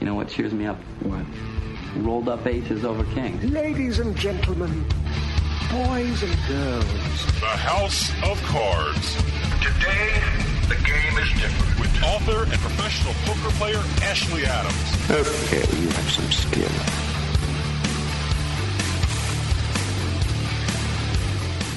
You know what cheers me up? What? Rolled up aces over kings. Ladies and gentlemen, boys and girls. The House of Cards. Today, the game is different. With author and professional poker player Ashley Adams. Okay, you have some skill.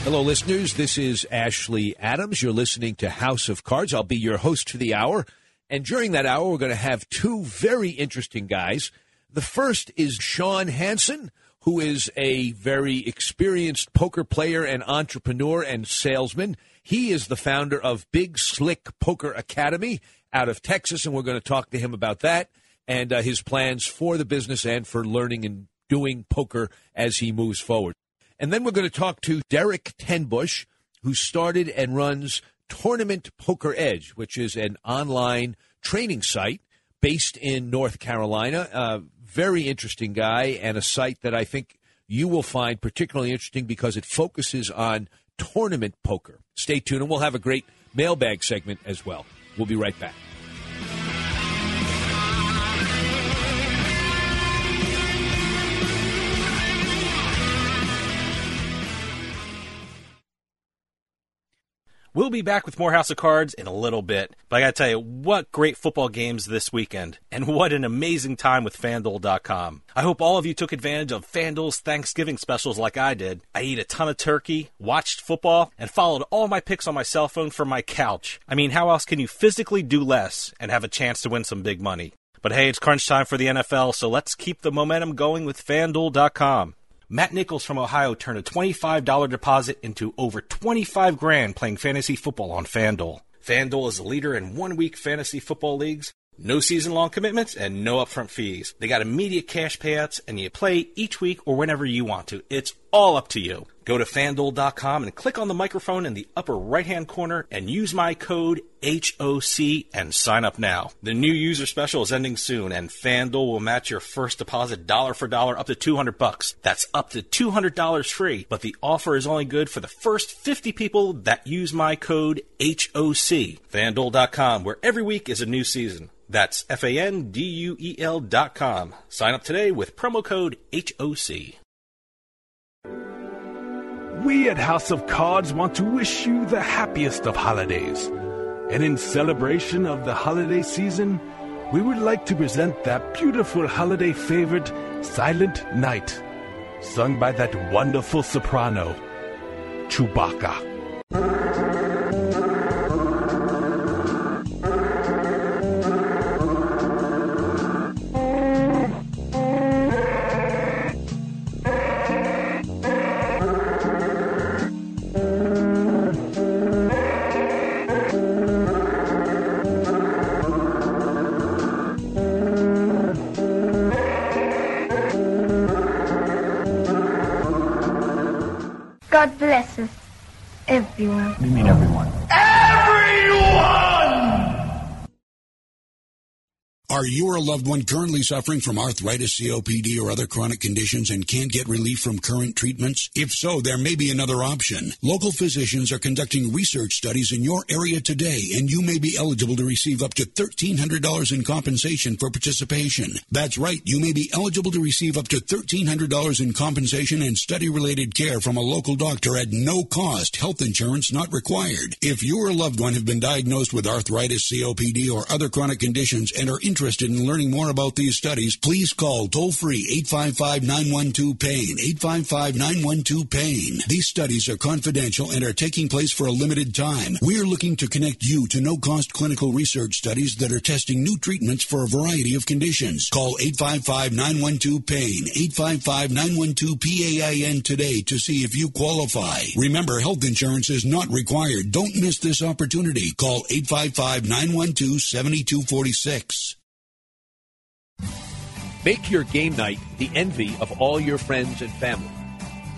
Hello, listeners. This is Ashley Adams. You're listening to House of Cards. I'll be your host for the hour. And during that hour, we're going to have two very interesting guys. The first is Sean Hansen, who is a very experienced poker player and entrepreneur and salesman. He is the founder of Big Slick Poker Academy out of Texas, and we're going to talk to him about that and uh, his plans for the business and for learning and doing poker as he moves forward. And then we're going to talk to Derek Tenbusch, who started and runs Tournament Poker Edge, which is an online training site based in North Carolina. Uh, very interesting guy, and a site that I think you will find particularly interesting because it focuses on tournament poker. Stay tuned, and we'll have a great mailbag segment as well. We'll be right back. We'll be back with more House of Cards in a little bit, but I gotta tell you, what great football games this weekend, and what an amazing time with FanDuel.com. I hope all of you took advantage of FanDuel's Thanksgiving specials like I did. I ate a ton of turkey, watched football, and followed all my picks on my cell phone from my couch. I mean, how else can you physically do less and have a chance to win some big money? But hey, it's crunch time for the NFL, so let's keep the momentum going with FanDuel.com. Matt Nichols from Ohio turned a $25 deposit into over 25 grand playing fantasy football on FanDuel. FanDuel is a leader in one week fantasy football leagues. No season long commitments and no upfront fees. They got immediate cash payouts and you play each week or whenever you want to. It's all up to you. Go to fanduel.com and click on the microphone in the upper right hand corner and use my code HOC and sign up now. The new user special is ending soon and FanDuel will match your first deposit dollar for dollar up to 200 bucks. That's up to $200 free, but the offer is only good for the first 50 people that use my code HOC. FanDuel.com where every week is a new season. That's F A N D U E L dot com. Sign up today with promo code HOC. We at House of Cards want to wish you the happiest of holidays. And in celebration of the holiday season, we would like to present that beautiful holiday favorite, Silent Night, sung by that wonderful soprano, Chewbacca. God bless us, everyone. What do You mean everyone? Are you or a loved one currently suffering from arthritis, COPD, or other chronic conditions and can't get relief from current treatments? If so, there may be another option. Local physicians are conducting research studies in your area today, and you may be eligible to receive up to $1,300 in compensation for participation. That's right, you may be eligible to receive up to $1,300 in compensation and study related care from a local doctor at no cost, health insurance not required. If you or a loved one have been diagnosed with arthritis, COPD, or other chronic conditions and are interested in learning more about these studies, please call toll free 855 912 PAIN. 855 912 PAIN. These studies are confidential and are taking place for a limited time. We are looking to connect you to no cost clinical research studies that are testing new treatments for a variety of conditions. Call 855 912 PAIN. 855 912 PAIN today to see if you qualify. Remember, health insurance is not required. Don't miss this opportunity. Call 855 912 7246. Make your game night the envy of all your friends and family.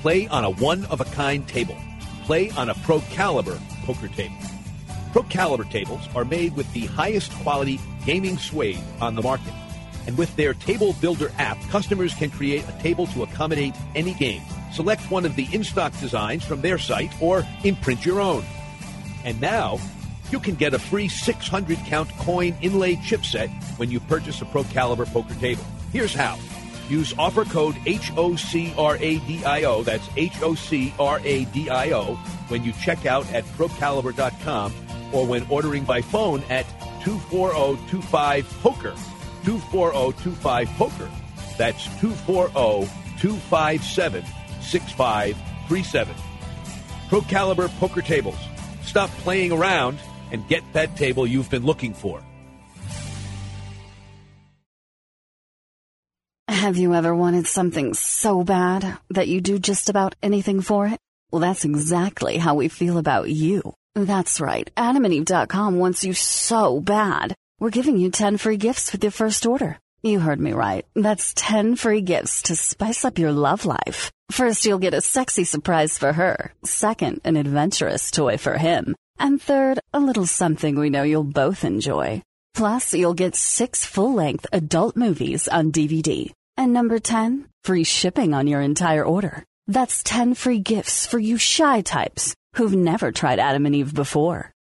Play on a one of a kind table. Play on a Pro Caliber poker table. Pro Caliber tables are made with the highest quality gaming suede on the market. And with their Table Builder app, customers can create a table to accommodate any game. Select one of the in stock designs from their site or imprint your own. And now, you can get a free 600 count coin inlay chipset when you purchase a Pro Caliber poker table. Here's how. Use offer code HOCRADIO, that's HOCRADIO, when you check out at procaliber.com or when ordering by phone at 240-25-POKER. 240-25-POKER. That's 240-257-6537. Pro Caliber Poker Tables. Stop playing around and get that table you've been looking for. Have you ever wanted something so bad that you do just about anything for it? Well, that's exactly how we feel about you. That's right. AdamandEve.com wants you so bad. We're giving you 10 free gifts with your first order. You heard me right. That's 10 free gifts to spice up your love life. First, you'll get a sexy surprise for her. Second, an adventurous toy for him. And third, a little something we know you'll both enjoy. Plus, you'll get six full-length adult movies on DVD. And number 10, free shipping on your entire order. That's 10 free gifts for you shy types who've never tried Adam and Eve before.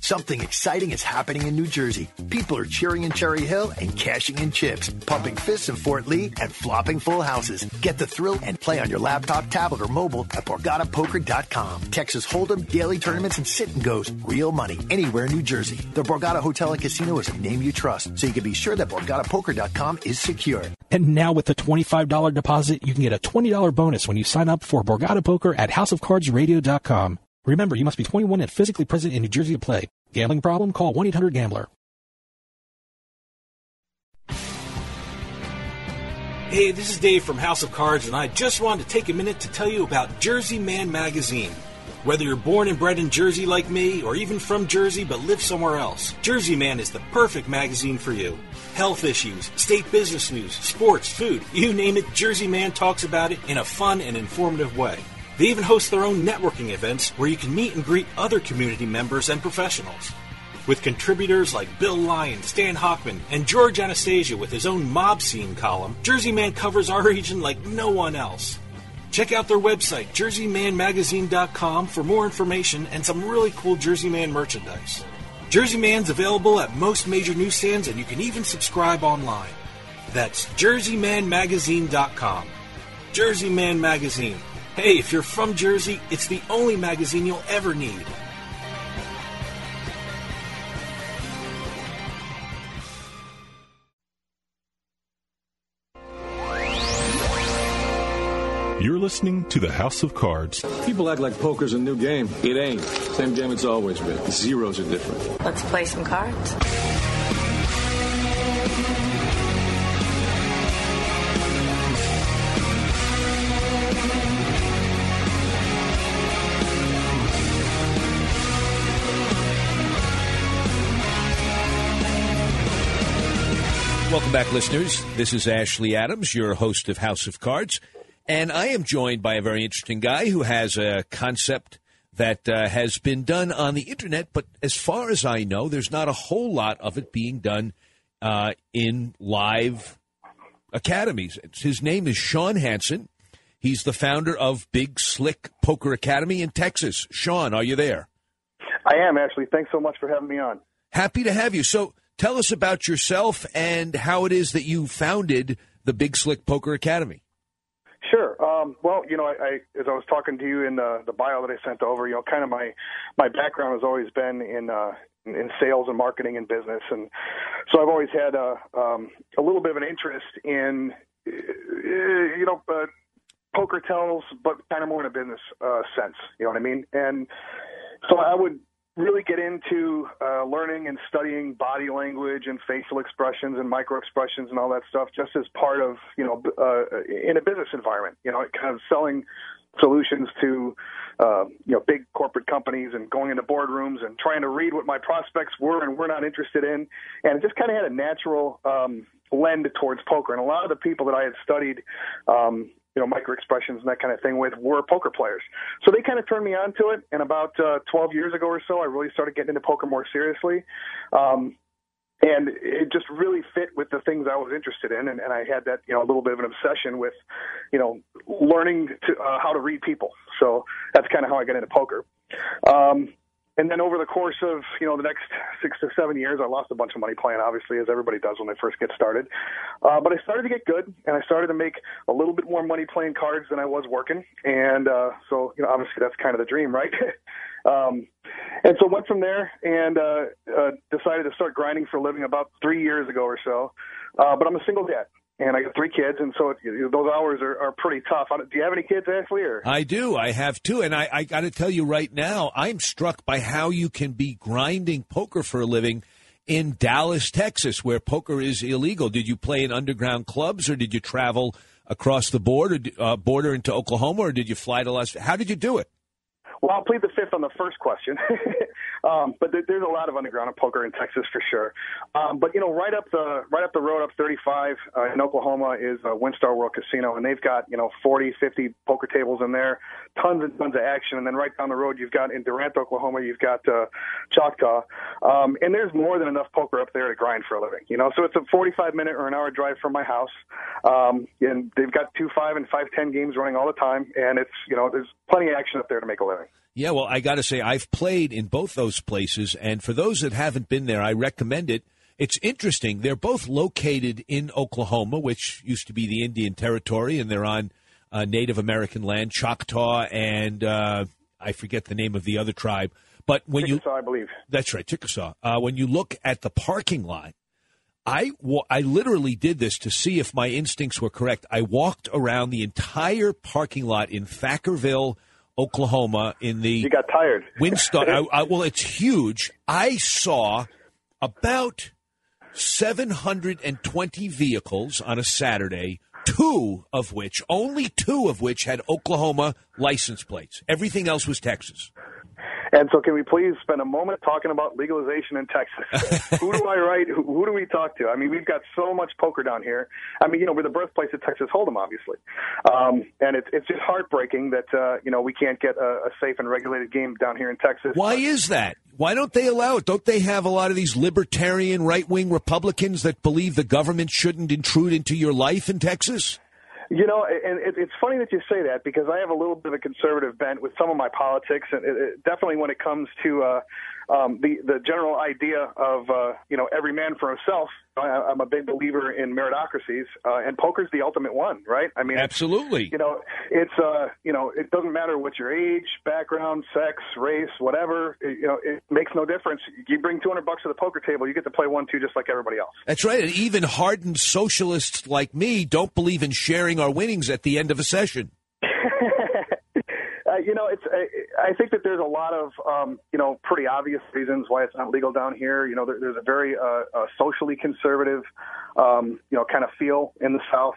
Something exciting is happening in New Jersey. People are cheering in Cherry Hill and cashing in chips, pumping fists in Fort Lee, and flopping full houses. Get the thrill and play on your laptop, tablet, or mobile at BorgataPoker.com. Texas Hold'em, daily tournaments, and sit and goes. Real money anywhere in New Jersey. The Borgata Hotel and Casino is a name you trust, so you can be sure that BorgataPoker.com is secure. And now with the $25 deposit, you can get a $20 bonus when you sign up for Borgata Poker at HouseOfCardsRadio.com. Remember, you must be 21 and physically present in New Jersey to play. Gambling problem? Call 1-800-GAMBLER. Hey, this is Dave from House of Cards, and I just wanted to take a minute to tell you about Jersey Man Magazine. Whether you're born and bred in Jersey like me, or even from Jersey but live somewhere else, Jersey Man is the perfect magazine for you. Health issues, state business news, sports, food, you name it, Jersey Man talks about it in a fun and informative way. They even host their own networking events where you can meet and greet other community members and professionals. With contributors like Bill Lyon, Stan Hockman, and George Anastasia with his own mob scene column, Jersey Man covers our region like no one else. Check out their website, jerseymanmagazine.com, for more information and some really cool Jersey Man merchandise. Jersey Man's available at most major newsstands, and you can even subscribe online. That's jerseymanmagazine.com. Jersey Man Magazine. Hey, if you're from Jersey, it's the only magazine you'll ever need. You're listening to the House of Cards. People act like poker's a new game. It ain't. Same game it's always been. Zeros are different. Let's play some cards. Back, listeners. This is Ashley Adams, your host of House of Cards. And I am joined by a very interesting guy who has a concept that uh, has been done on the internet, but as far as I know, there's not a whole lot of it being done uh, in live academies. His name is Sean Hansen. He's the founder of Big Slick Poker Academy in Texas. Sean, are you there? I am, Ashley. Thanks so much for having me on. Happy to have you. So tell us about yourself and how it is that you founded the Big Slick Poker Academy. Sure. Um, well, you know, I, I, as I was talking to you in the, the bio that I sent over, you know, kind of my my background has always been in uh, in sales and marketing and business, and so I've always had a um, a little bit of an interest in uh, you know uh, poker tells, but kind of more in a business uh, sense. You know what I mean? And so I would really get into uh, learning and studying body language and facial expressions and micro expressions and all that stuff just as part of you know uh, in a business environment you know kind of selling solutions to uh, you know big corporate companies and going into boardrooms and trying to read what my prospects were and were not interested in and it just kind of had a natural um, lend towards poker. And a lot of the people that I had studied, um, you know, micro expressions and that kind of thing with were poker players. So they kind of turned me on to it. And about uh, 12 years ago or so, I really started getting into poker more seriously. Um, and it just really fit with the things I was interested in, and, and I had that you know a little bit of an obsession with, you know, learning to, uh, how to read people. So that's kind of how I got into poker. Um, and then over the course of you know the next six to seven years, I lost a bunch of money playing, obviously, as everybody does when they first get started. Uh, but I started to get good, and I started to make a little bit more money playing cards than I was working. And uh, so you know, obviously, that's kind of the dream, right? um, and so went from there and uh, uh, decided to start grinding for a living about three years ago or so. Uh, but I'm a single dad and I got three kids, and so it, those hours are, are pretty tough. Do you have any kids, Ashley? Or? I do. I have two, and I, I got to tell you right now, I'm struck by how you can be grinding poker for a living in Dallas, Texas, where poker is illegal. Did you play in underground clubs, or did you travel across the border, uh, border into Oklahoma, or did you fly to Las? How did you do it? Well, I'll plead the fifth on the first question. um, but there, there's a lot of underground poker in Texas for sure. Um, but you know, right up the right up the road, up 35 uh, in Oklahoma is uh, WinStar World Casino, and they've got you know 40, 50 poker tables in there, tons and tons of action. And then right down the road, you've got in Durant, Oklahoma, you've got uh, Choctaw, um, and there's more than enough poker up there to grind for a living. You know, so it's a 45 minute or an hour drive from my house, um, and they've got two five and five ten games running all the time, and it's you know there's plenty of action up there to make a living. Yeah, well, I got to say, I've played in both those places, and for those that haven't been there, I recommend it. It's interesting. They're both located in Oklahoma, which used to be the Indian Territory, and they're on uh, Native American land, Choctaw, and uh, I forget the name of the other tribe. But when Chickasaw, you, I believe that's right, Chickasaw. Uh, when you look at the parking lot, I I literally did this to see if my instincts were correct. I walked around the entire parking lot in Thackerville Oklahoma in the you got tired. I, I, well, it's huge. I saw about 720 vehicles on a Saturday. Two of which, only two of which, had Oklahoma license plates. Everything else was Texas. And so, can we please spend a moment talking about legalization in Texas? who do I write? Who, who, do we talk to? I mean, we've got so much poker down here. I mean, you know, we're the birthplace of Texas Hold'em, obviously, um, and it's it's just heartbreaking that uh, you know we can't get a, a safe and regulated game down here in Texas. Why is that? Why don't they allow it? Don't they have a lot of these libertarian right wing Republicans that believe the government shouldn't intrude into your life in Texas? You know, and it's funny that you say that because I have a little bit of a conservative bent with some of my politics, and it, definitely when it comes to uh, um, the the general idea of uh, you know every man for himself. I, I'm a big believer in meritocracies, uh, and poker's the ultimate one, right? I mean, absolutely. You know, it's uh, you know, it doesn't matter what your age, background, sex, race, whatever. It, you know, it makes no difference. You bring 200 bucks to the poker table, you get to play one two just like everybody else. That's right. And even hardened socialists like me don't believe in sharing our winnings at the end of a session. Uh, you know, it's. I, I think that there's a lot of, um, you know, pretty obvious reasons why it's not legal down here. You know, there, there's a very uh, uh, socially conservative, um, you know, kind of feel in the South.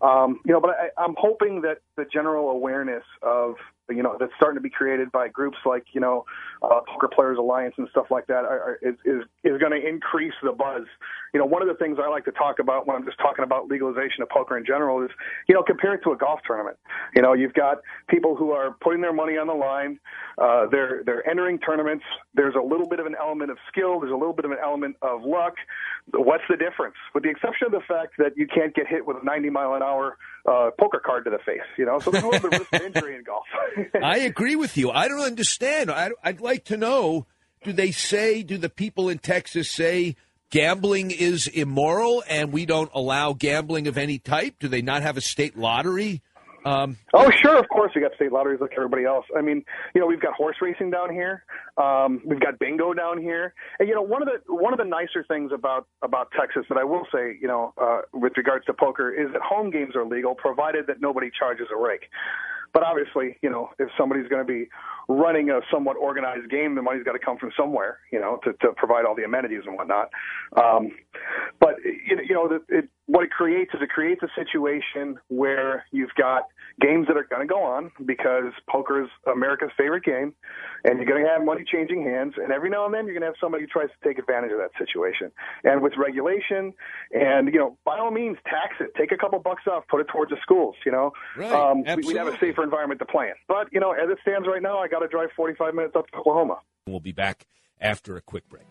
Um, you know, but I, I'm hoping that the general awareness of you know that's starting to be created by groups like you know uh, Poker Players Alliance and stuff like that are, are, is is, is going to increase the buzz. You know, one of the things I like to talk about when I'm just talking about legalization of poker in general is you know compare it to a golf tournament. You know, you've got people who are putting their money on the line. Uh, they're they're entering tournaments. There's a little bit of an element of skill. There's a little bit of an element of luck. What's the difference? With the exception of the fact that you can't get hit with a 90 mile an hour uh, poker card to the face. You know, so there's a little bit of risk of injury in golf. I agree with you. I don't understand. I, I'd like to know do they say, do the people in Texas say gambling is immoral and we don't allow gambling of any type? Do they not have a state lottery? Um, oh, sure, of course we got state lotteries like everybody else. I mean, you know, we've got horse racing down here, um, we've got bingo down here, and you know, one of the one of the nicer things about about Texas that I will say, you know, uh, with regards to poker, is that home games are legal, provided that nobody charges a rake. But obviously, you know, if somebody's going to be running a somewhat organized game, the money's got to come from somewhere, you know, to, to provide all the amenities and whatnot. Um, but you know, the, it, what it creates is it creates a situation where you've got games that are going to go on because poker is America's favorite game, and you're going to have money changing hands, and every now and then you're going to have somebody who tries to take advantage of that situation. And with regulation, and you know, by all means, tax it, take a couple bucks off, put it towards the schools. You know, Right, um, we- we'd have a safer environment to play in. But you know, as it stands right now, I got to drive 45 minutes up to Oklahoma. We'll be back after a quick break.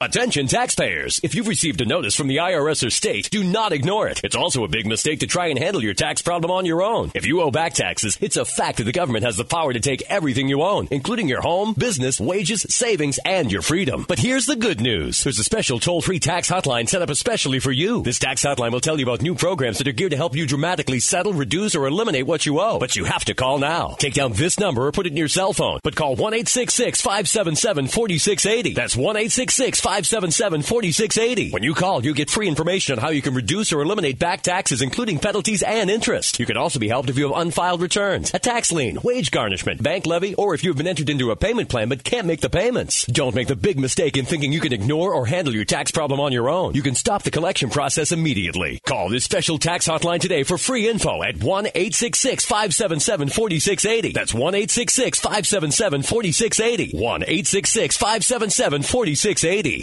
Attention taxpayers! If you've received a notice from the IRS or state, do not ignore it. It's also a big mistake to try and handle your tax problem on your own. If you owe back taxes, it's a fact that the government has the power to take everything you own, including your home, business, wages, savings, and your freedom. But here's the good news. There's a special toll-free tax hotline set up especially for you. This tax hotline will tell you about new programs that are geared to help you dramatically settle, reduce, or eliminate what you owe. But you have to call now. Take down this number or put it in your cell phone. But call 1-866-577-4680. That's 577 4680. When you call, you get free information on how you can reduce or eliminate back taxes, including penalties and interest. You can also be helped if you have unfiled returns, a tax lien, wage garnishment, bank levy, or if you have been entered into a payment plan but can't make the payments. Don't make the big mistake in thinking you can ignore or handle your tax problem on your own. You can stop the collection process immediately. Call this special tax hotline today for free info at 1 866 577 4680. That's 1 866 577 4680. 1 866 577 4680.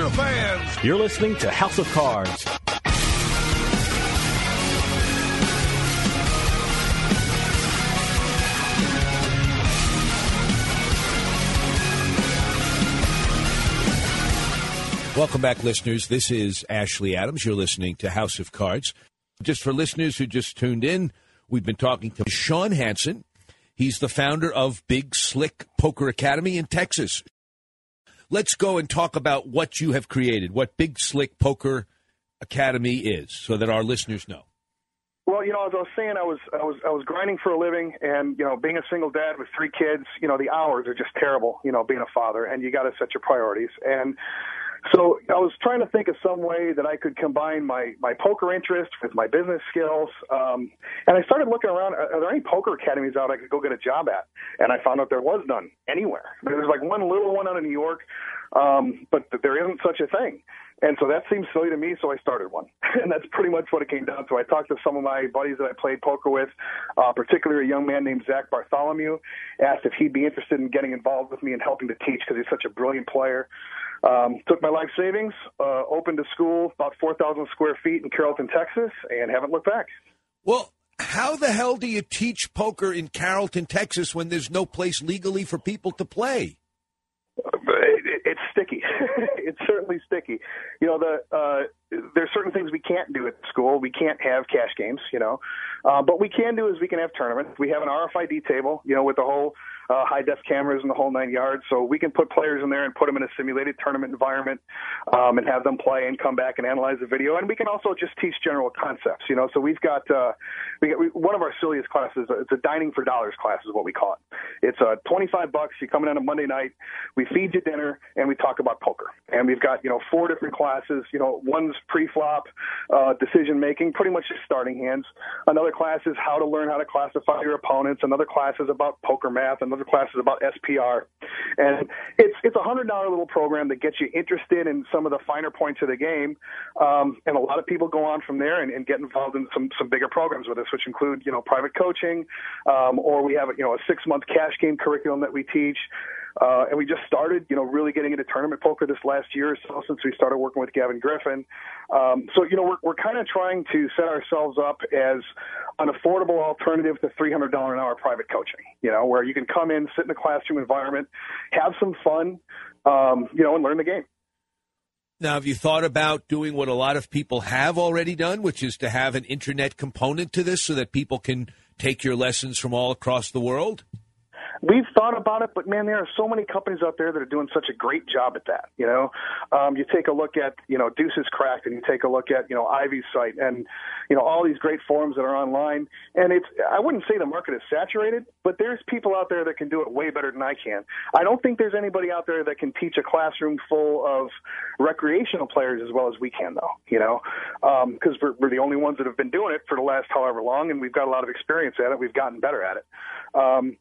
your fans. You're listening to House of Cards. Welcome back, listeners. This is Ashley Adams. You're listening to House of Cards. Just for listeners who just tuned in, we've been talking to Sean Hansen. He's the founder of Big Slick Poker Academy in Texas. Let's go and talk about what you have created, what Big Slick Poker Academy is, so that our listeners know. Well, you know, as I was saying, I was I was I was grinding for a living, and you know, being a single dad with three kids, you know, the hours are just terrible. You know, being a father, and you got to set your priorities. And so I was trying to think of some way that I could combine my my poker interest with my business skills. Um, and I started looking around. Are, there any poker academies out I could go get a job at? And I found out there was none anywhere. There's like one little one out of New York, um, but there isn't such a thing. And so that seemed silly to me, so I started one. and that's pretty much what it came down to. I talked to some of my buddies that I played poker with, uh, particularly a young man named Zach Bartholomew, asked if he'd be interested in getting involved with me and helping to teach because he's such a brilliant player. Um, took my life savings, uh, opened a school about 4,000 square feet in Carrollton, Texas, and haven't looked back. Well, how the hell do you teach poker in Carrollton, Texas, when there's no place legally for people to play? It, it, it's sticky. Sticky. You know, the uh, there's certain things we can't do at school. We can't have cash games, you know, uh, but we can do is we can have tournaments. We have an RFID table, you know, with the whole uh, high def cameras and the whole nine yards. So we can put players in there and put them in a simulated tournament environment um, and have them play and come back and analyze the video. And we can also just teach general concepts, you know. So we've got uh, we got we, one of our silliest classes. uh, It's a dining for dollars class, is what we call it. It's uh, 25 bucks. You come in on a Monday night. We feed you dinner and we talk about poker. And we've got you know four different classes. You know, one's pre-flop uh, decision making, pretty much just starting hands. Another class is how to learn how to classify your opponents. Another class is about poker math. Another class is about SPR. And it's it's a hundred dollar little program that gets you interested in some of the finer points of the game. Um, and a lot of people go on from there and, and get involved in some some bigger programs with us, which include you know private coaching, um, or we have you know a six month cash game curriculum that we teach. Uh, and we just started, you know, really getting into tournament poker this last year or so since we started working with Gavin Griffin. Um, so, you know, we're, we're kind of trying to set ourselves up as an affordable alternative to $300 an hour private coaching, you know, where you can come in, sit in a classroom environment, have some fun, um, you know, and learn the game. Now, have you thought about doing what a lot of people have already done, which is to have an internet component to this so that people can take your lessons from all across the world? We've thought about it, but man, there are so many companies out there that are doing such a great job at that. You know, um, you take a look at you know Deuces Cracked, and you take a look at you know Ivey's site, and you know all these great forums that are online. And it's I wouldn't say the market is saturated, but there's people out there that can do it way better than I can. I don't think there's anybody out there that can teach a classroom full of recreational players as well as we can, though. You know, because um, we're, we're the only ones that have been doing it for the last however long, and we've got a lot of experience at it. We've gotten better at it. Um,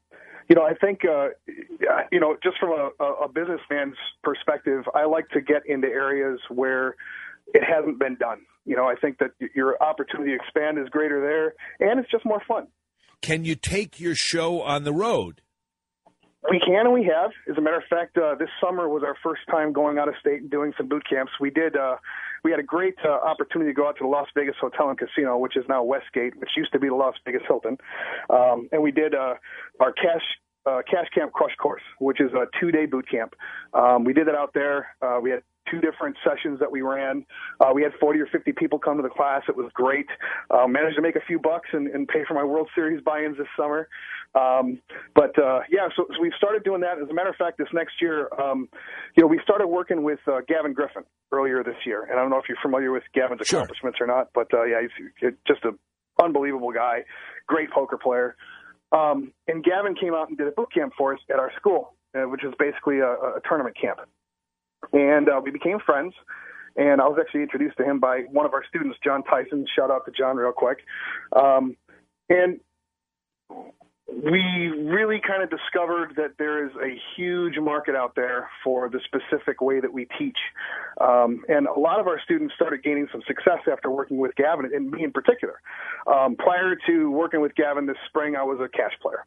you know, I think, uh, you know, just from a, a businessman's perspective, I like to get into areas where it hasn't been done. You know, I think that your opportunity to expand is greater there, and it's just more fun. Can you take your show on the road? We can and we have. As a matter of fact, uh, this summer was our first time going out of state and doing some boot camps. We did. Uh, we had a great uh, opportunity to go out to the Las Vegas Hotel and Casino, which is now Westgate, which used to be the Las Vegas Hilton, um, and we did uh, our cash uh, Cash Camp Crush Course, which is a two-day boot camp. Um, we did it out there. Uh, we had two different sessions that we ran. Uh, we had 40 or 50 people come to the class. It was great. Uh, managed to make a few bucks and, and pay for my World Series buy-ins this summer. Um, but uh, yeah, so, so we've started doing that. As a matter of fact, this next year, um, you know, we started working with uh, Gavin Griffin earlier this year, and I don't know if you're familiar with Gavin's sure. accomplishments or not, but uh, yeah, he's just an unbelievable guy, great poker player. Um, and Gavin came out and did a boot camp for us at our school, uh, which is basically a, a tournament camp. And uh, we became friends. And I was actually introduced to him by one of our students, John Tyson. Shout out to John real quick. Um, and we really kind of discovered that there is a huge market out there for the specific way that we teach. Um, and a lot of our students started gaining some success after working with Gavin, and me in particular. Um, prior to working with Gavin this spring, I was a cash player.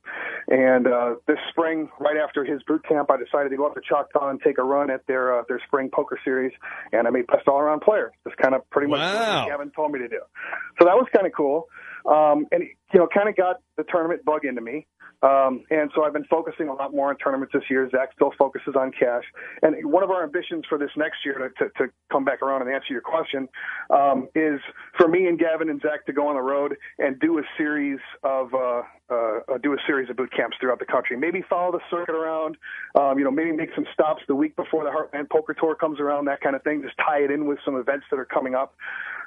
And uh, this spring, right after his boot camp, I decided to go up to Choctaw and take a run at their uh, their spring poker series, and I made best all around player. Just kind of pretty much wow. what Gavin told me to do. So that was kind of cool. Um, and you know, kind of got the tournament bug into me. Um, and so I've been focusing a lot more on tournaments this year. Zach still focuses on cash. And one of our ambitions for this next year, to, to, to come back around and answer your question, um, is for me and Gavin and Zach to go on the road and do a series of uh, uh, do a series of boot camps throughout the country. Maybe follow the circuit around. Um, you know, maybe make some stops the week before the Heartland Poker Tour comes around. That kind of thing. Just tie it in with some events that are coming up.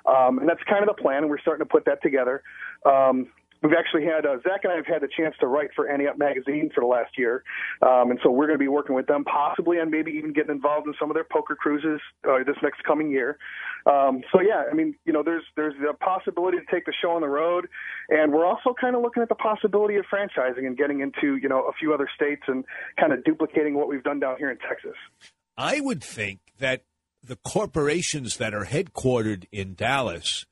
Um, and that's kind of the plan. And we're starting to put that together. Um, We've actually had uh, Zach and I have had the chance to write for Ante Up magazine for the last year, um, and so we're going to be working with them, possibly, and maybe even getting involved in some of their poker cruises uh, this next coming year. Um, so yeah, I mean, you know, there's there's the possibility to take the show on the road, and we're also kind of looking at the possibility of franchising and getting into you know a few other states and kind of duplicating what we've done down here in Texas. I would think that the corporations that are headquartered in Dallas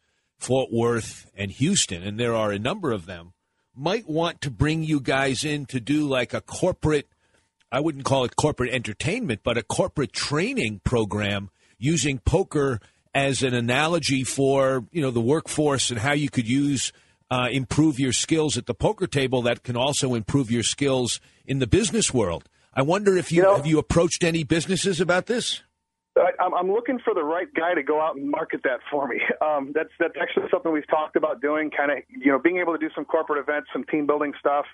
Fort Worth, and Houston, and there are a number of them, might want to bring you guys in to do like a corporate, I wouldn't call it corporate entertainment, but a corporate training program using poker as an analogy for, you know, the workforce and how you could use, uh, improve your skills at the poker table that can also improve your skills in the business world. I wonder if you, you know, have you approached any businesses about this? I, I'm looking for the right guy to go out and market that for me. Um, that's that's actually something we've talked about doing. Kind of, you know, being able to do some corporate events, some team building stuff,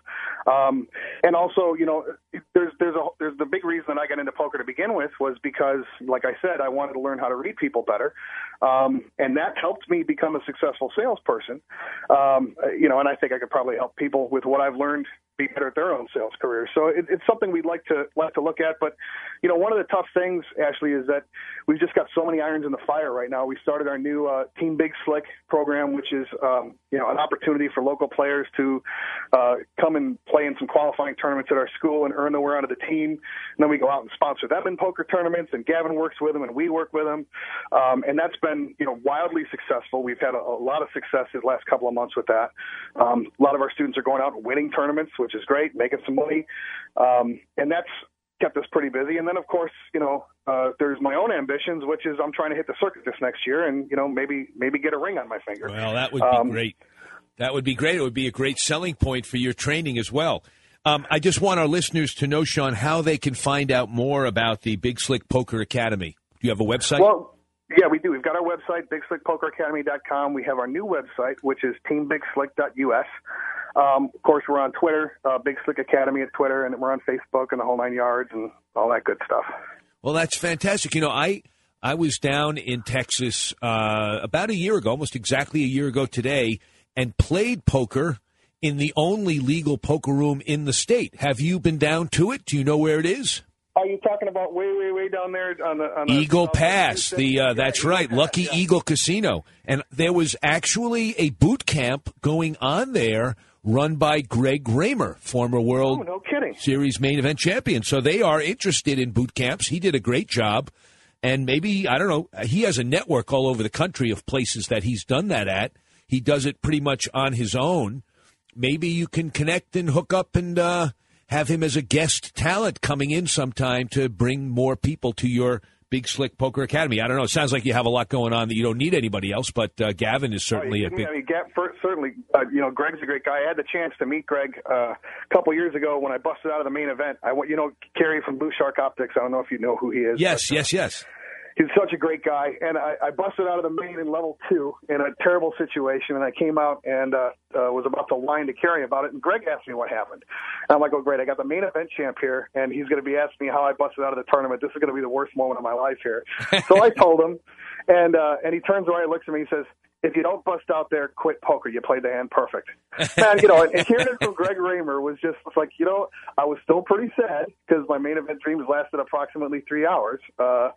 um, and also, you know, there's there's a there's the big reason I got into poker to begin with was because, like I said, I wanted to learn how to read people better, um, and that helped me become a successful salesperson. Um, you know, and I think I could probably help people with what I've learned be better at their own sales career. So it, it's something we'd like to like to look at. But you know, one of the tough things, Ashley, is that we've just got so many irons in the fire right now. We started our new uh, Team Big Slick program, which is um, you know an opportunity for local players to uh, come and play in some qualifying tournaments at our school and earn their way onto the team. And then we go out and sponsor them in poker tournaments. And Gavin works with them, and we work with them. Um, and that's been you know wildly successful. We've had a, a lot of success these last couple of months with that. Um, a lot of our students are going out and winning tournaments, is great, making some money, um, and that's kept us pretty busy. And then, of course, you know, uh, there's my own ambitions, which is I'm trying to hit the circuit this next year, and you know, maybe maybe get a ring on my finger. Well, that would be um, great. That would be great. It would be a great selling point for your training as well. Um, I just want our listeners to know, Sean, how they can find out more about the Big Slick Poker Academy. Do you have a website? Well, yeah, we do. We've got our website, bigslickpokeracademy.com. We have our new website, which is teambigslick.us. Um, of course, we're on Twitter, uh, Big Slick Academy at Twitter, and we're on Facebook and the whole nine yards and all that good stuff. Well, that's fantastic. You know, I I was down in Texas uh, about a year ago, almost exactly a year ago today, and played poker in the only legal poker room in the state. Have you been down to it? Do you know where it is? Are you talking about way, way, way down there on the on the, Eagle Pass. The uh, that's right, Lucky yeah. Eagle Casino, and there was actually a boot camp going on there, run by Greg Raymer, former World Oh, no. Series main event champion. So they are interested in boot camps. He did a great job, and maybe I don't know. He has a network all over the country of places that he's done that at. He does it pretty much on his own. Maybe you can connect and hook up and uh, have him as a guest talent coming in sometime to bring more people to your Big Slick Poker Academy. I don't know. It sounds like you have a lot going on that you don't need anybody else, but uh, Gavin is certainly Oh, a big. I mean, Gap, for, certainly, uh, you know, Greg's a great guy. I had the chance to meet Greg uh, a couple years ago when I busted out of the main event. I went, you know, Kerry from Blue Shark Optics. I don't know if you know who he is. Yes, yes, yes. He's such a great guy, and I, I busted out of the main in level two in a terrible situation, and I came out and uh, uh, was about to whine to Kerry about it, and Greg asked me what happened. And I'm like, oh, great, I got the main event champ here, and he's going to be asking me how I busted out of the tournament. This is going to be the worst moment of my life here. so I told him, and uh, and he turns around, and looks at me, and says, if you don't bust out there, quit poker. You played the hand perfect. Man, you know, and hearing it from Greg Raymer was just like, you know, I was still pretty sad because my main event dreams lasted approximately three hours. Uh,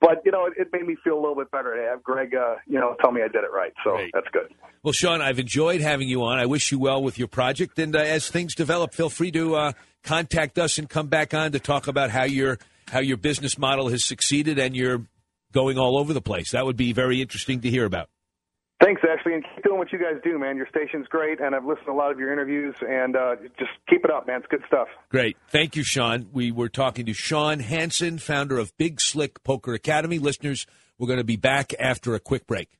but, you know, it, it made me feel a little bit better to have Greg, uh, you know, tell me I did it right. So that's good. Well, Sean, I've enjoyed having you on. I wish you well with your project, and uh, as things develop, feel free to uh, contact us and come back on to talk about how your how your business model has succeeded and you're going all over the place. That would be very interesting to hear about. Thanks, Ashley, and keep doing what you guys do, man. Your station's great, and I've listened to a lot of your interviews, and uh, just keep it up, man. It's good stuff. Great. Thank you, Sean. We were talking to Sean Hansen, founder of Big Slick Poker Academy. Listeners, we're going to be back after a quick break.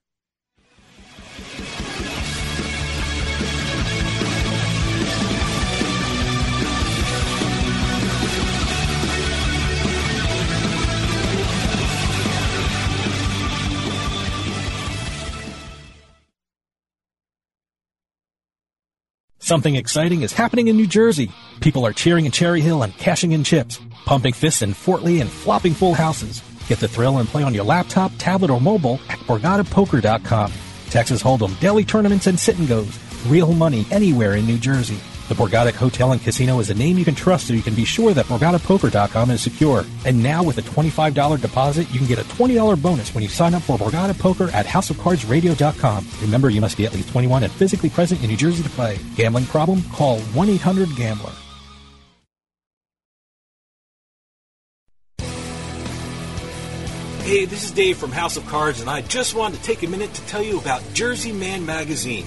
Something exciting is happening in New Jersey. People are cheering in Cherry Hill and cashing in chips, pumping fists in Fort Lee and flopping full houses. Get the thrill and play on your laptop, tablet, or mobile at BorgataPoker.com. Texas Hold'em, daily tournaments, and sit and goes. Real money anywhere in New Jersey. The Borgata Hotel and Casino is a name you can trust so you can be sure that BorgataPoker.com is secure. And now with a $25 deposit, you can get a $20 bonus when you sign up for Borgata Poker at HouseOfCardsRadio.com. Remember, you must be at least 21 and physically present in New Jersey to play. Gambling problem? Call 1-800-GAMBLER. Hey, this is Dave from House of Cards, and I just wanted to take a minute to tell you about Jersey Man Magazine.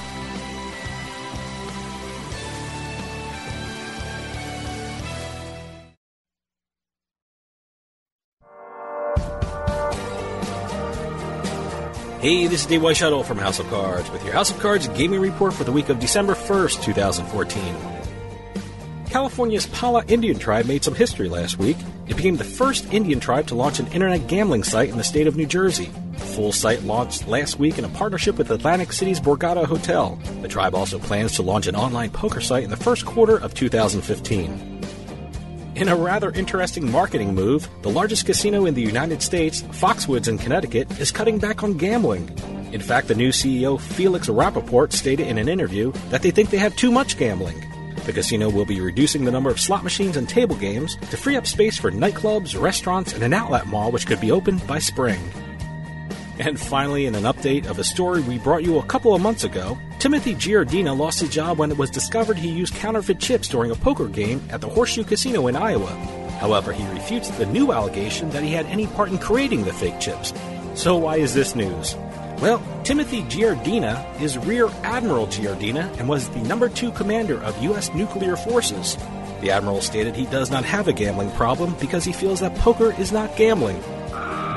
Hey, this is Dave Weishuttle from House of Cards with your House of Cards gaming report for the week of December 1st, 2014. California's Pala Indian tribe made some history last week. It became the first Indian tribe to launch an internet gambling site in the state of New Jersey. The full site launched last week in a partnership with Atlantic City's Borgata Hotel. The tribe also plans to launch an online poker site in the first quarter of 2015. In a rather interesting marketing move, the largest casino in the United States, Foxwoods in Connecticut, is cutting back on gambling. In fact, the new CEO, Felix Rappaport, stated in an interview that they think they have too much gambling. The casino will be reducing the number of slot machines and table games to free up space for nightclubs, restaurants, and an outlet mall which could be opened by spring. And finally, in an update of a story we brought you a couple of months ago, Timothy Giardina lost his job when it was discovered he used counterfeit chips during a poker game at the Horseshoe Casino in Iowa. However, he refutes the new allegation that he had any part in creating the fake chips. So, why is this news? Well, Timothy Giardina is Rear Admiral Giardina and was the number two commander of U.S. nuclear forces. The Admiral stated he does not have a gambling problem because he feels that poker is not gambling.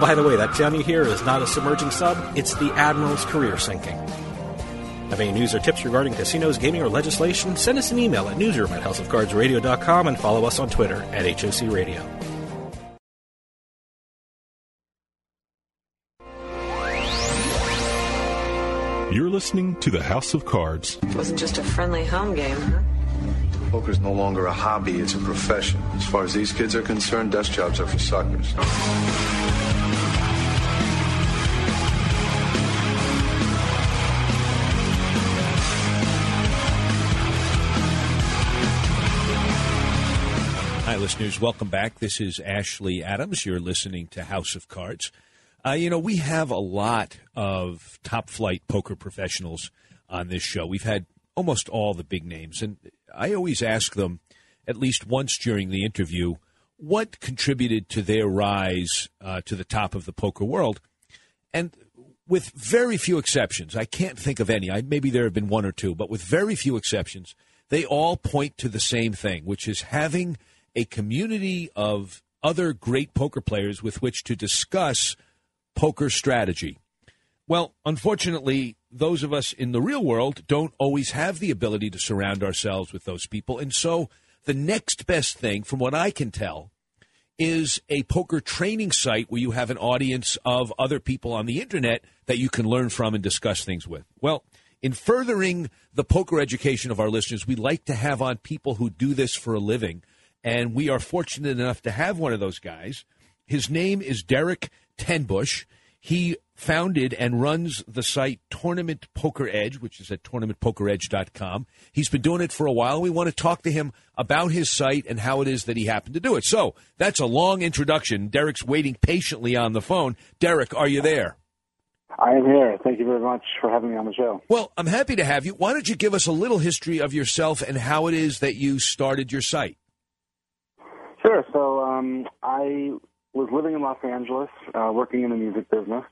By the way, that sound you hear is not a submerging sub, it's the Admiral's career sinking. Have any news or tips regarding casinos, gaming, or legislation? Send us an email at newsroom at houseofcardsradio.com and follow us on Twitter at HOC Radio. You're listening to the House of Cards. It wasn't just a friendly home game, huh? Poker's no longer a hobby, it's a profession. As far as these kids are concerned, desk jobs are for suckers. Hi, listeners. Welcome back. This is Ashley Adams. You're listening to House of Cards. Uh, you know, we have a lot of top flight poker professionals on this show. We've had almost all the big names. And I always ask them, at least once during the interview, what contributed to their rise uh, to the top of the poker world. And with very few exceptions, I can't think of any. I, maybe there have been one or two, but with very few exceptions, they all point to the same thing, which is having a community of other great poker players with which to discuss poker strategy. Well, unfortunately, those of us in the real world don't always have the ability to surround ourselves with those people. And so the next best thing, from what I can tell, is a poker training site where you have an audience of other people on the internet that you can learn from and discuss things with. Well, in furthering the poker education of our listeners, we like to have on people who do this for a living and we are fortunate enough to have one of those guys. His name is Derek Tenbusch. He founded and runs the site Tournament Poker Edge, which is at tournamentpokeredge.com. He's been doing it for a while. We want to talk to him about his site and how it is that he happened to do it. So that's a long introduction. Derek's waiting patiently on the phone. Derek, are you there? I am here. Thank you very much for having me on the show. Well, I'm happy to have you. Why don't you give us a little history of yourself and how it is that you started your site? Sure. So um, I was living in Los Angeles, uh, working in the music business,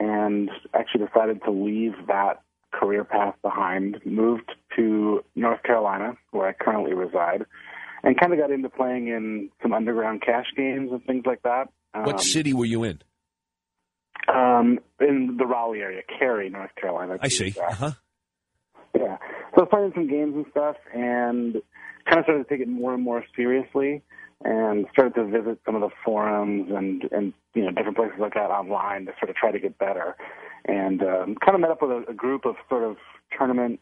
and actually decided to leave that career path behind. Moved to North Carolina, where I currently reside, and kind of got into playing in some underground cash games and things like that. Um, what city were you in? Um, in the Raleigh area, Cary, North Carolina. I see. Uh huh. Yeah. So I was playing some games and stuff, and kind of started to take it more and more seriously and started to visit some of the forums and and you know different places like that online to sort of try to get better, and um, kind of met up with a, a group of sort of tournament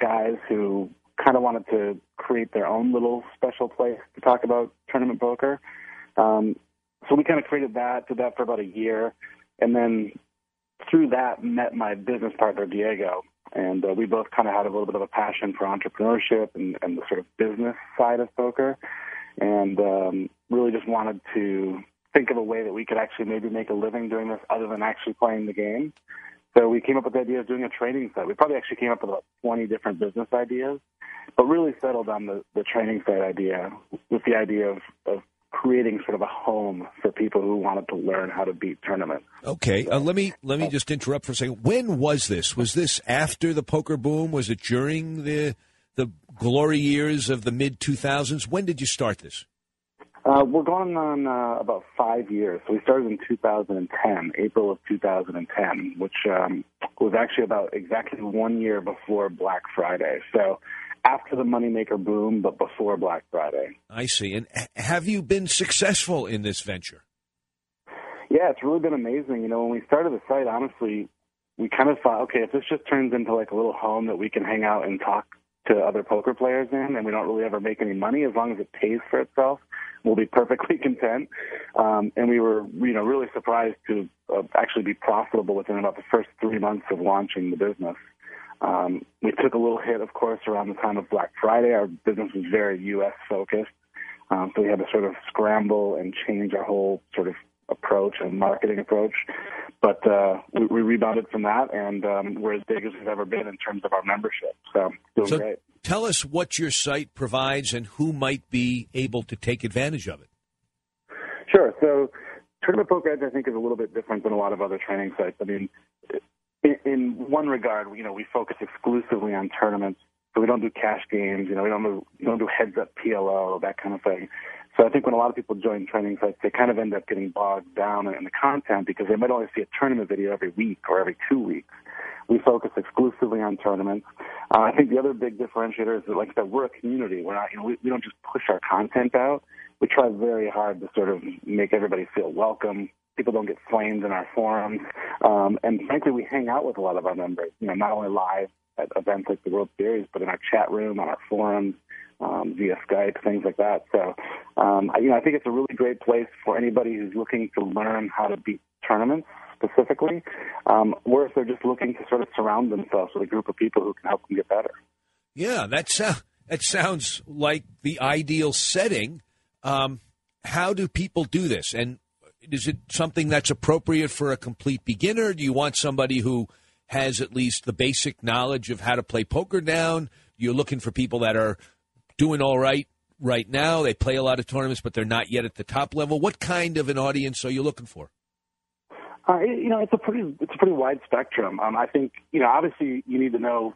guys who kind of wanted to create their own little special place to talk about tournament poker. Um, so we kind of created that, did that for about a year, and then through that met my business partner Diego, and uh, we both kind of had a little bit of a passion for entrepreneurship and, and the sort of business side of poker and um, really just wanted to think of a way that we could actually maybe make a living doing this other than actually playing the game. So we came up with the idea of doing a training site. We probably actually came up with about 20 different business ideas, but really settled on the, the training site idea with the idea of, of creating sort of a home for people who wanted to learn how to beat tournaments. Okay, uh, let me let me just interrupt for a second. When was this? Was this after the poker boom? Was it during the the glory years of the mid 2000s. When did you start this? Uh, we're going on uh, about five years. So we started in 2010, April of 2010, which um, was actually about exactly one year before Black Friday. So after the moneymaker boom, but before Black Friday. I see. And have you been successful in this venture? Yeah, it's really been amazing. You know, when we started the site, honestly, we kind of thought, okay, if this just turns into like a little home that we can hang out and talk to other poker players in, and we don't really ever make any money as long as it pays for itself. We'll be perfectly content. Um, and we were, you know, really surprised to uh, actually be profitable within about the first three months of launching the business. Um, we took a little hit, of course, around the time of Black Friday. Our business was very U.S. focused, um, so we had to sort of scramble and change our whole sort of approach and marketing approach. but uh, we, we rebounded from that, and um, we're as big as we've ever been in terms of our membership. So doing So great. tell us what your site provides and who might be able to take advantage of it. Sure. So Tournament Poker Edge, I think, is a little bit different than a lot of other training sites. I mean, in, in one regard, you know, we focus exclusively on tournaments. So we don't do cash games. You know, we don't do, we don't do heads up PLO, that kind of thing. So I think when a lot of people join training sites, they kind of end up getting bogged down in the content because they might only see a tournament video every week or every two weeks. We focus exclusively on tournaments. Uh, I think the other big differentiator is that, like I said, we're a community. We're not, you know, we, we don't just push our content out. We try very hard to sort of make everybody feel welcome. People don't get flamed in our forums, um, and frankly, we hang out with a lot of our members. You know, not only live at events like the World Series, but in our chat room, on our forums, um, via Skype, things like that. So, um, I- you know, I think it's a really great place for anybody who's looking to learn how to beat tournaments specifically, um, or if they're just looking to sort of surround themselves with a group of people who can help them get better. Yeah, that sounds that sounds like the ideal setting. Um, how do people do this? And is it something that's appropriate for a complete beginner? Do you want somebody who has at least the basic knowledge of how to play poker down? You're looking for people that are doing all right right now. They play a lot of tournaments, but they're not yet at the top level. What kind of an audience are you looking for? Uh, you know, it's a pretty it's a pretty wide spectrum. Um, I think you know, obviously, you need to know,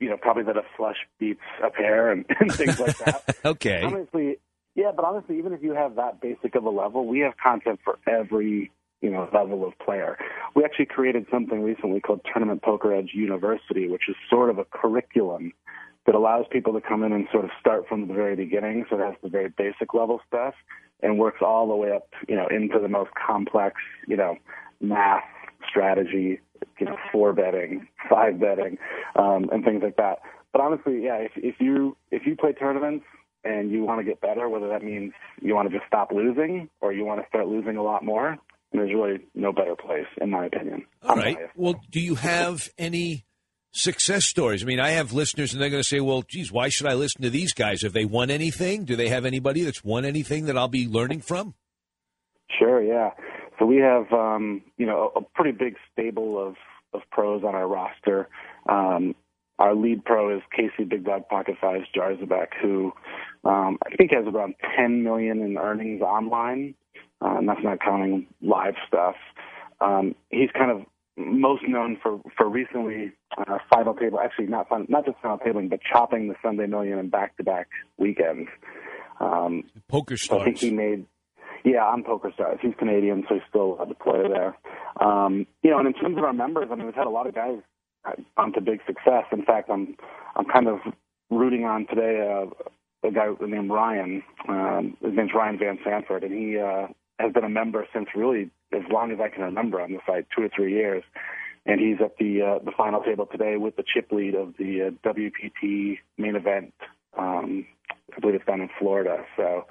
you know, probably that a flush beats a pair and, and things like that. okay. Honestly, yeah, but honestly, even if you have that basic of a level, we have content for every you know level of player. We actually created something recently called Tournament Poker Edge University, which is sort of a curriculum that allows people to come in and sort of start from the very beginning. So it has the very basic level stuff and works all the way up, you know, into the most complex, you know, math, strategy, you know, four betting, five betting, um, and things like that. But honestly, yeah, if, if you if you play tournaments and you want to get better, whether that means you want to just stop losing or you want to start losing a lot more, there's really no better place, in my opinion. All right. Well, do you have any success stories? I mean, I have listeners, and they're going to say, "Well, geez, why should I listen to these guys? Have they won anything? Do they have anybody that's won anything that I'll be learning from?" Sure, yeah. So we have, um, you know, a, pretty big stable of, of pros on our roster. Um, our lead pro is Casey Big Dog Pocket Fives Jarzabek, who um, I think has around 10 million in earnings online, uh, and that's not counting live stuff. Um, he's kind of most known for for recently uh, final table, actually not fun, not just final tabling, but chopping the Sunday Million in back to back weekends. Um, Poker so I think he made yeah, on Poker Stars. He's Canadian, so he's still allowed to play there. Um, you know, and in terms of our members, I mean, we've had a lot of guys on to big success. In fact, I'm I'm kind of rooting on today uh, a guy named Ryan. Um, his name's Ryan Van Sanford, and he uh, has been a member since really as long as I can remember on the site, two or three years. And he's at the uh, the final table today with the chip lead of the uh, WPT main event. Um, I believe it's down in Florida. So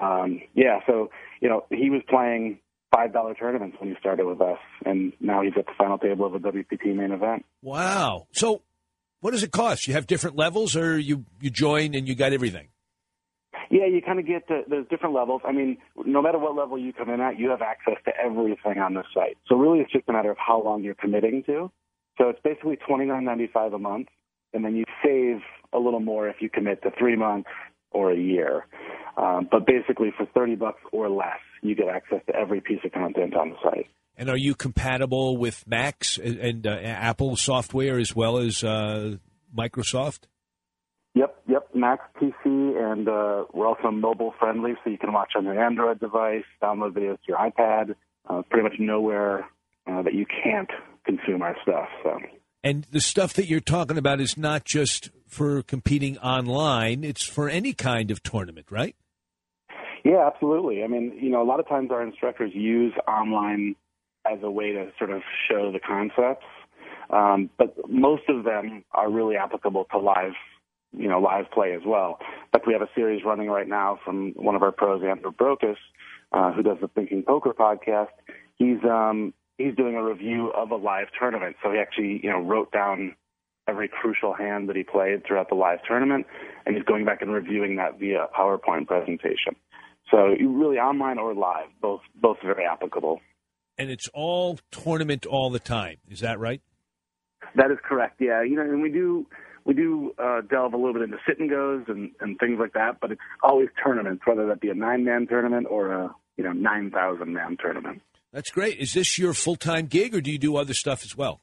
um, yeah, so you know he was playing five dollar tournaments when he started with us, and now he's at the final table of a WPT main event. Wow. So, what does it cost? You have different levels, or you you join and you got everything? Yeah, you kind of get the, there's different levels. I mean, no matter what level you come in at, you have access to everything on the site. So really, it's just a matter of how long you're committing to. So it's basically twenty nine ninety five a month, and then you save a little more if you commit to three months or a year. Um, but basically, for thirty bucks or less, you get access to every piece of content on the site. And are you compatible with Macs and, and uh, Apple software as well as uh, Microsoft? Yep, yep, Mac PC, and uh, we're also mobile friendly, so you can watch on your Android device, download videos to your iPad. Uh, pretty much nowhere uh, that you can't consume our stuff. So. And the stuff that you're talking about is not just for competing online; it's for any kind of tournament, right? Yeah, absolutely. I mean, you know, a lot of times our instructors use online as a way to sort of show the concepts, um, but most of them are really applicable to live, you know, live play as well. Like we have a series running right now from one of our pros, Andrew Brokos, uh, who does the Thinking Poker podcast. He's um, he's doing a review of a live tournament, so he actually, you know, wrote down every crucial hand that he played throughout the live tournament, and he's going back and reviewing that via PowerPoint presentation. So really online or live, both both very applicable. And it's all tournament all the time. Is that right? That is correct. Yeah, you know, and we do we do uh, delve a little bit into sit and goes and, and things like that, but it's always tournaments, whether that be a nine man tournament or a you know nine thousand man tournament. That's great. Is this your full time gig, or do you do other stuff as well?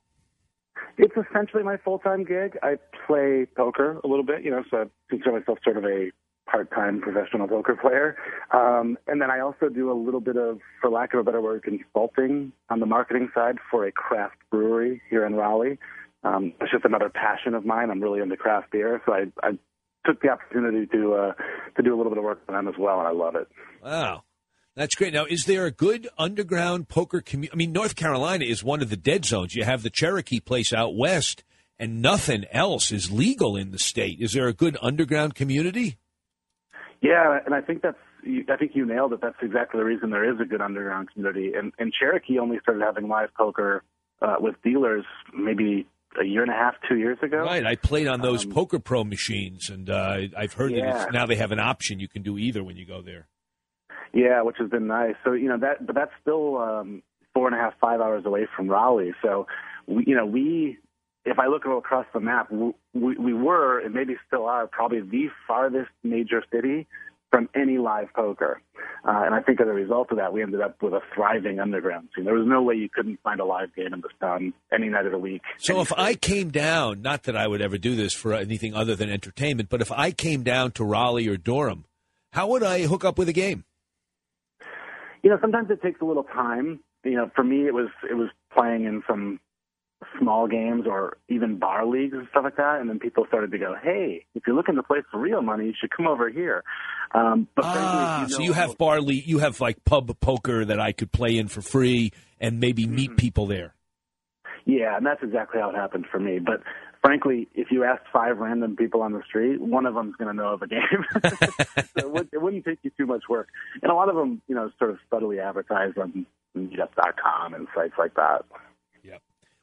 It's essentially my full time gig. I play poker a little bit, you know, so I consider myself sort of a part time professional poker player. Um, and then I also do a little bit of, for lack of a better word, consulting on the marketing side for a craft brewery here in Raleigh. Um, it's just another passion of mine. I'm really into craft beer, so I, I took the opportunity to uh, to do a little bit of work for them as well, and I love it. Wow. That's great. Now, is there a good underground poker community? I mean, North Carolina is one of the dead zones. You have the Cherokee place out west, and nothing else is legal in the state. Is there a good underground community? Yeah, and I think that's I think you nailed it. That's exactly the reason there is a good underground community. And, and Cherokee only started having live poker uh, with dealers maybe a year and a half, two years ago. Right. I played on those um, Poker Pro machines, and uh, I've heard yeah. that it's, now they have an option. You can do either when you go there. Yeah, which has been nice. So you know that, but that's still um, four and a half, five hours away from Raleigh. So we, you know, we, if I look across the map, we, we were and maybe still are probably the farthest major city from any live poker. Uh, and I think as a result of that, we ended up with a thriving underground scene. There was no way you couldn't find a live game in the town any night of the week. So if I came down, not that I would ever do this for anything other than entertainment, but if I came down to Raleigh or Durham, how would I hook up with a game? You know, sometimes it takes a little time. You know, for me, it was it was playing in some small games or even bar leagues and stuff like that. And then people started to go, "Hey, if you're looking to play for real money, you should come over here." Um, but ah, frankly, you so you have bar league, you have like pub poker that I could play in for free and maybe meet mm-hmm. people there. Yeah, and that's exactly how it happened for me. But frankly, if you asked five random people on the street, one of them's going to know of a game. so it, would, it wouldn't take you too much work. And a lot of them, you know, sort of subtly advertise on meetup.com and sites like that.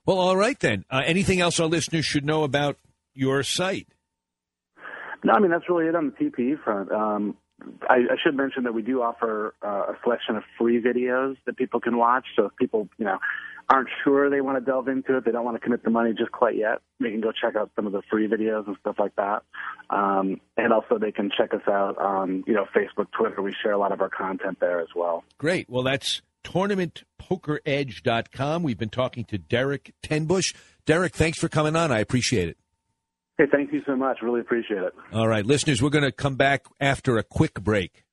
Well, all right then. Uh, anything else our listeners should know about your site? No, I mean that's really it on the TP front. Um, I, I should mention that we do offer uh, a selection of free videos that people can watch. So if people, you know, aren't sure they want to delve into it, they don't want to commit the money just quite yet, they can go check out some of the free videos and stuff like that. Um, and also they can check us out on, you know, Facebook, Twitter. We share a lot of our content there as well. Great. Well, that's tournamentpokeredge.com. We've been talking to Derek Tenbusch. Derek, thanks for coming on. I appreciate it. Hey, thank you so much. Really appreciate it. All right, listeners, we're going to come back after a quick break.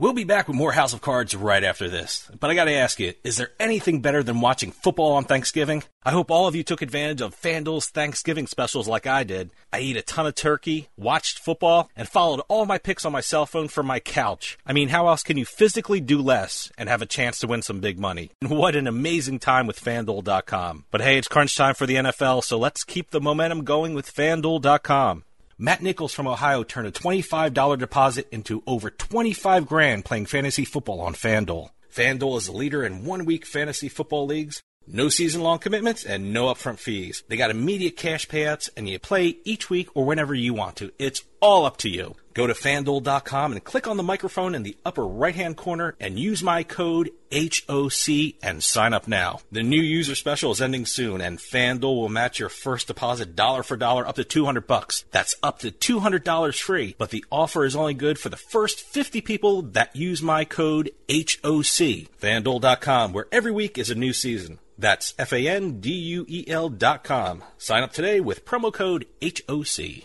We'll be back with more House of Cards right after this. But I gotta ask you, is there anything better than watching football on Thanksgiving? I hope all of you took advantage of FanDuel's Thanksgiving specials like I did. I ate a ton of turkey, watched football, and followed all my picks on my cell phone from my couch. I mean, how else can you physically do less and have a chance to win some big money? And what an amazing time with FanDuel.com. But hey, it's crunch time for the NFL, so let's keep the momentum going with FanDuel.com. Matt Nichols from Ohio turned a $25 deposit into over 25 grand playing fantasy football on FanDuel. FanDuel is a leader in one week fantasy football leagues. No season long commitments and no upfront fees. They got immediate cash payouts and you play each week or whenever you want to. It's all up to you. Go to fanduel.com and click on the microphone in the upper right hand corner and use my code HOC and sign up now. The new user special is ending soon and FanDuel will match your first deposit dollar for dollar up to 200 bucks. That's up to $200 free, but the offer is only good for the first 50 people that use my code HOC. FanDuel.com, where every week is a new season. That's F A N D U E L.com. Sign up today with promo code HOC.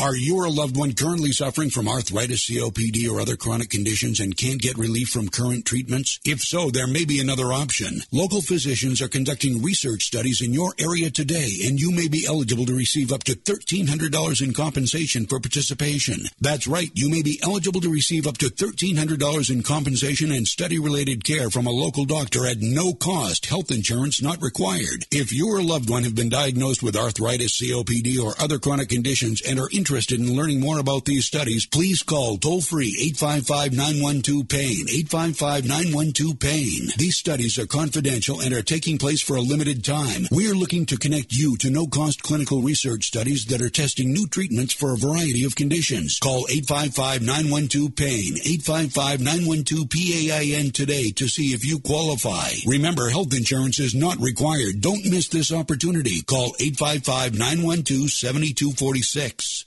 Are you or a loved one currently suffering from arthritis, COPD, or other chronic conditions and can't get relief from current treatments? If so, there may be another option. Local physicians are conducting research studies in your area today, and you may be eligible to receive up to $1,300 in compensation for participation. That's right, you may be eligible to receive up to $1,300 in compensation and study-related care from a local doctor at no cost, health insurance not required. If you or a loved one have been diagnosed with arthritis, COPD, or other chronic conditions and are interested interested in learning more about these studies, please call toll free 855 912 PAIN. 855 912 PAIN. These studies are confidential and are taking place for a limited time. We are looking to connect you to no cost clinical research studies that are testing new treatments for a variety of conditions. Call 855 912 PAIN. 855 912 PAIN today to see if you qualify. Remember, health insurance is not required. Don't miss this opportunity. Call 855 912 7246.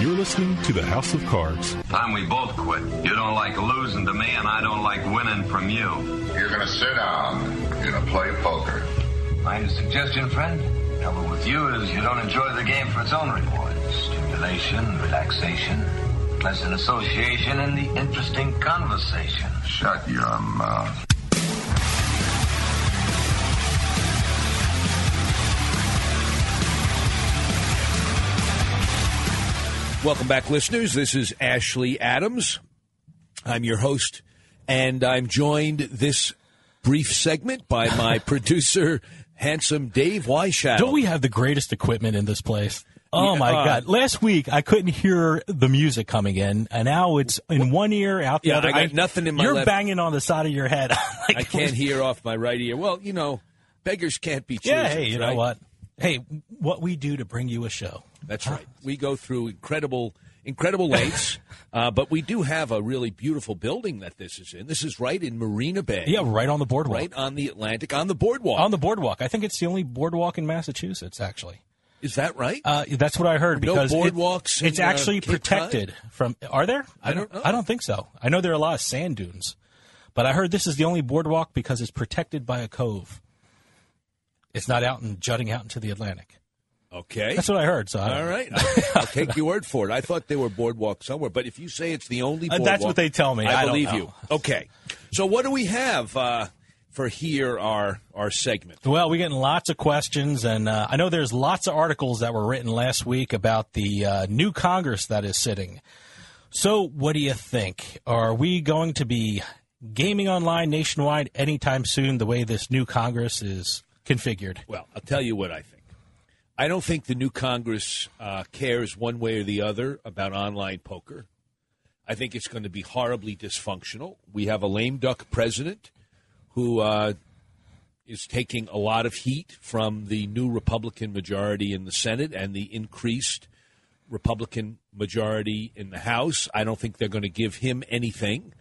You're listening to the House of Cards. Time we both quit. You don't like losing to me, and I don't like winning from you. You're gonna sit down. You're gonna play poker. Mind a suggestion, friend? Trouble with you is you don't enjoy the game for its own rewards. Stimulation, relaxation, pleasant association, and the interesting conversation. Shut your mouth. Welcome back, listeners. This is Ashley Adams. I'm your host, and I'm joined this brief segment by my producer, handsome Dave Weishadow. Don't we have the greatest equipment in this place? Oh Yeah, my uh, God! Last week I couldn't hear the music coming in, and now it's in one ear, out the Yeah, other. I got nothing in my You're left- banging on the side of your head. Like, I can't hear off my right ear. Well, you know, beggars can't be choosers. Yeah, hey, you know what? Hey, what we do to bring you a show. That's right. We go through incredible, incredible lengths, uh, but we do have a really beautiful building that this is in. This is right in Marina Bay. Yeah, right on the boardwalk. Right on the Atlantic, on the boardwalk. On the boardwalk. I think it's the only boardwalk in Massachusetts, actually. Is that right? Uh, that's what I heard. No Because it- boardwalks in, it's uh, actually Cod? protected from. Are there? I don't know. I don't think so. I know there are a lot of sand dunes, but I heard this is the only boardwalk because it's protected by a cove. It's not out and jutting out into the Atlantic. Okay. That's what I heard. So I All right, I'll, take your word for it. I thought they were boardwalk somewhere, but if you say it's the only Uh, boardwalk, that's what they tell me. I, I believe you. Okay, so what do we have uh, for here? Our our segment. Well, we're getting lots of questions, and uh, I know there's lots of articles that were written last week about the uh, new Congress that is sitting. So, what do you think? Are we going to be gaming online nationwide anytime soon the way this new Congress is configured? Well, I'll tell you what I think. I don't think the new Congress uh, cares one way or the other about online poker. I think it's going to be horribly dysfunctional. We have a lame duck president who uh, is taking a lot of heat from the new Republican majority in the Senate and the increased Republican majority in the House. I don't think they're going to give him anything.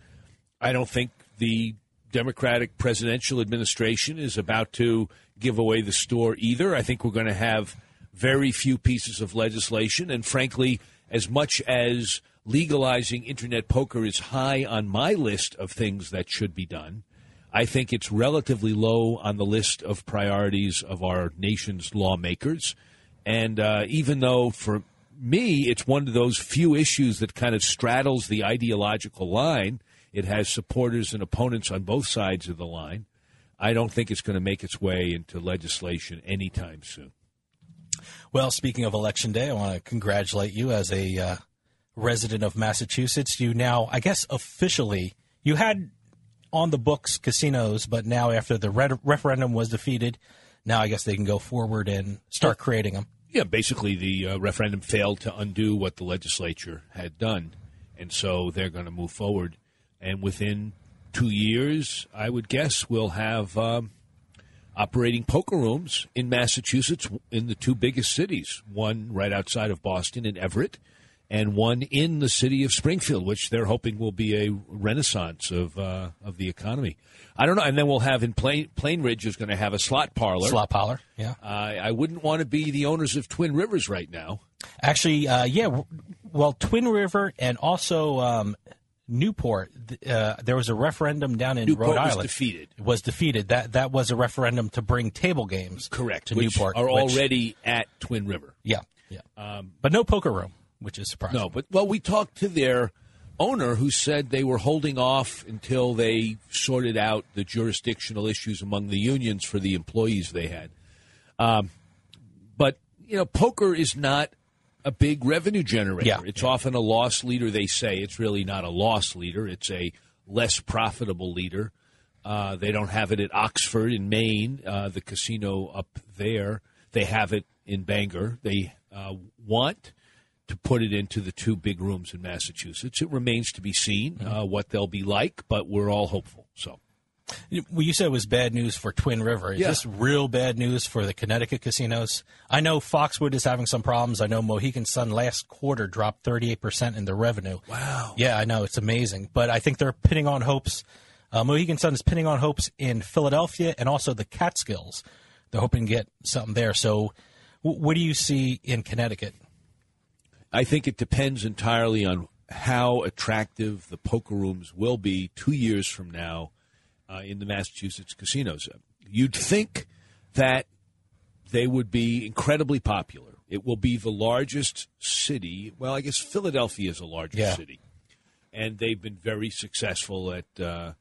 I don't think the Democratic presidential administration is about to give away the store either. I think we're going to have very few pieces of legislation. And frankly, as much as legalizing internet poker is high on my list of things that should be done, I think it's relatively low on the list of priorities of our nation's lawmakers. And uh, even though for me, it's one of those few issues that kind of straddles the ideological line, it has supporters and opponents on both sides of the line. I don't think it's going to make its way into legislation anytime soon. Well, speaking of Election Day, I want to congratulate you as a uh, resident of Massachusetts. You now, I guess, officially, you had on the books casinos, but now after the re- referendum was defeated, now I guess they can go forward and start creating them. Yeah, basically, the uh, referendum failed to undo what the legislature had done, and so they're going to move forward. And within two years, I would guess we'll have um, operating poker rooms in Massachusetts in the two biggest cities one right outside of Boston in Everett, and one in the city of Springfield, which they're hoping will be a renaissance of uh, of the economy. I don't know, and then we'll have in Plain Plain Ridge is going to have a slot parlor. Slot parlor, yeah. I I wouldn't want to be the owners of Twin Rivers right now. Actually, uh, yeah. Well, Twin River and also um, Newport. Uh, there was a referendum down in Newport Rhode was Island. defeated. Was defeated. That that was a referendum to bring table games. Correct. To which Newport are which- already at Twin River. Yeah, yeah. Um, but no poker room, which is surprising. No, but well, we talked to their owner who said they were holding off until they sorted out the jurisdictional issues among the unions for the employees they had. Um, but you know, poker is not a big revenue generator. Yeah. It's often a loss leader. They say it's really not a loss leader. It's a less profitable leader. Uh, they don't have it at Oxford in Maine, uh, the casino up there. They have it in Bangor. They uh, want to put it into the two big rooms in Massachusetts. It remains to be seen uh, what they'll be like, but we're all hopeful. Well, you said it was bad news for Twin River. Is Yeah. this real bad news for the Connecticut casinos? I know Foxwood is having some problems. I know Mohegan Sun last quarter dropped 38% in their revenue. Wow. Yeah, I know. It's amazing. But I think they're pinning on hopes. Uh, Mohegan Sun is pinning on hopes in Philadelphia and also the Catskills. They're hoping to get something there. So, w- what do you see in Connecticut? I think it depends entirely on how attractive the poker rooms will be two years from now uh, in the Massachusetts casinos. You'd think that they would be incredibly popular. It will be the largest city. Well, I guess Philadelphia is a larger Yeah. city, and they've been very successful at uh,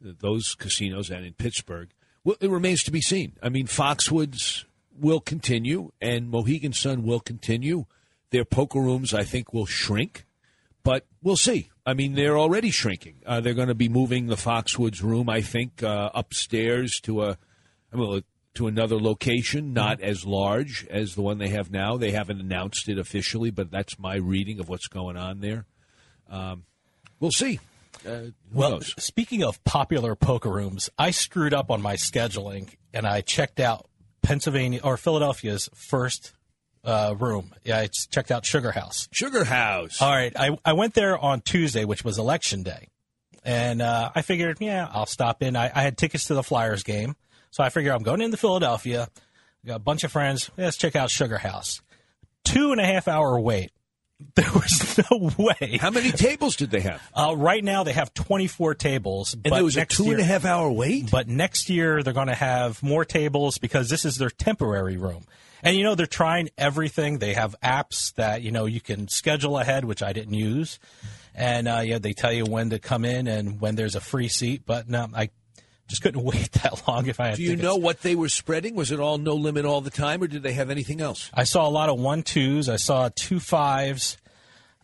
those casinos and in Pittsburgh. Well, it remains to be seen. I mean, Foxwoods will continue, and Mohegan Sun will continue. Their poker rooms, I think, will shrink, we'll see. I mean, they're already shrinking. Uh, they're going to be moving the Foxwoods room, I think, uh, upstairs to a, I mean, to another location, not as large as the one they have now. They haven't announced it officially, but that's my reading of what's going on there. Um, we'll see. Uh, Well, knows? speaking of popular poker rooms, I screwed up on my scheduling and I checked out Pennsylvania or Philadelphia's first uh, room. Yeah, I checked out Sugar House. Sugar House. All right, I, I went there on Tuesday, which was election day, and uh, I figured, yeah, I'll stop in. I, I had tickets to the Flyers game, so I figured I'm going into Philadelphia. Got a bunch of friends. Let's check out Sugar House. two and a half hour wait. There was no way. How many tables did they have? Uh, right now, they have 24 tables. And there was a two and a half hour wait? But next year, they're going to have more tables because this is their temporary room. And, you know, they're trying everything. They have apps that, you know, you can schedule ahead, which I didn't use. And, uh, yeah, they tell you when to come in and when there's a free seat. But no, I just couldn't wait that long if I had to. Do you tickets. know what they were spreading? Was it all no limit all the time, or did they have anything else? I saw a lot of one twos. I saw two fives.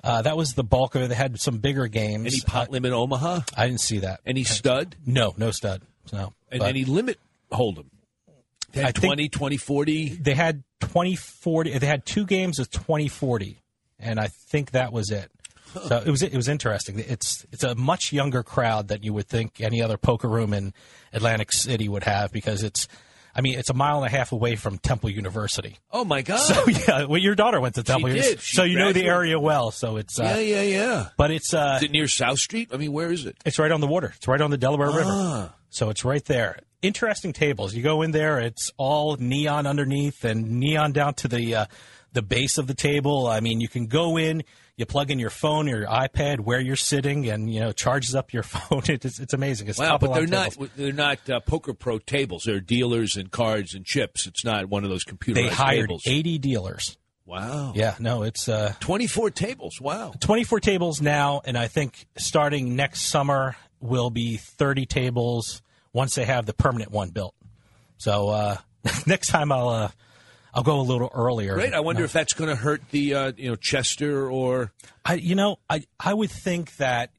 Uh, that was the bulk of it. They had some bigger games. Any pot limit Omaha? I didn't see that. Any stud? No, no stud. No. And But any limit hold'em? They had I think 20, 20, 40? They had 20, 40. They had two games of 20, 40. And I think that was it. So it was it was interesting. It's it's a much younger crowd than you would think any other poker room in Atlantic City would have because it's I mean it's a mile and a half away from Temple University. Oh my God! So yeah, well your daughter went to Temple did. University, She so you know the area well. So it's uh, yeah, yeah, yeah. But it's uh, Is it near South Street? I mean, where is it? it's right on the water. It's right on the Delaware Ah. River. So it's right there. Interesting tables. You go in there, it's all neon underneath and neon down to the uh, the base of the table. I mean, you can go in, you plug in your phone or your iPad where you're sitting, and you know charges up your phone. It's, it's amazing. It's Wow, but they're not tables. they're not uh, poker pro tables. They're dealers and cards and chips. It's not one of those computer. They hired tables. 80 dealers. Wow. Yeah, no, it's uh, 24 tables. Wow. 24 tables now, and I think starting next summer will be 30 tables once they have the permanent one built. So uh, next time I'll uh, I'll go a little earlier. Great. I wonder No. if that's going to hurt the uh, you know Chester or I you know I I would think that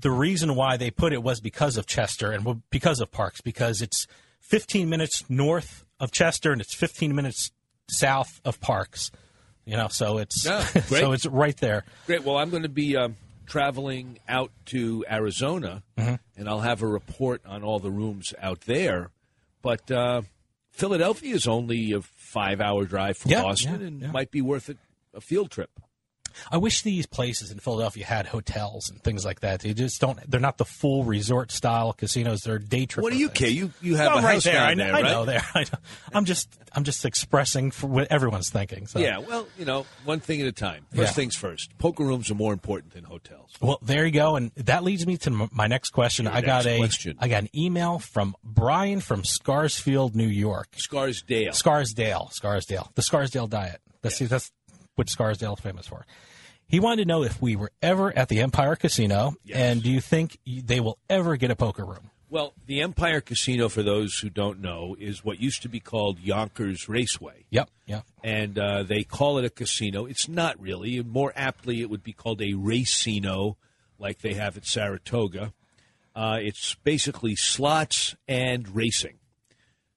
the reason why they put it was because of Chester and because of Parx because it's 15 minutes north of Chester and it's 15 minutes south of Parx. You know, so it's Yeah, so it's right there. Great. Well, I'm going to be um, traveling out to Arizona, Mhm. and I'll have a report on all the rooms out there. But uh, Philadelphia is only a five-hour drive from Yeah, Boston, yeah, and yeah. might be worth it a field trip. I wish these places in Philadelphia had hotels and things like that. They just don't. They're not the full resort style casinos. They're day trip. What do you care? You you have I'm a right there. I, know- there, I right? know there. I. I'm just I'm just expressing what everyone's thinking. So. Yeah. Well, you know, one thing at a time. First Yeah. things first. Poker rooms are more important than hotels. Well, there you go, and that leads me to my next question. Your I got a question. I got an email from Brian from Scarsfield, New York. Scarsdale. Scarsdale, Scarsdale, the Scarsdale diet. That's see, that's what Scarsdale is famous for. He wanted to know if we were ever at the Empire Casino, and do you think they will ever get a poker room? Well, the Empire Casino, for those who don't know, is what used to be called Yonkers Raceway. Yep, yep. And uh, they call it a casino. It's not really. More aptly, it would be called a racino, like they have at Saratoga. Uh, it's basically slots and racing.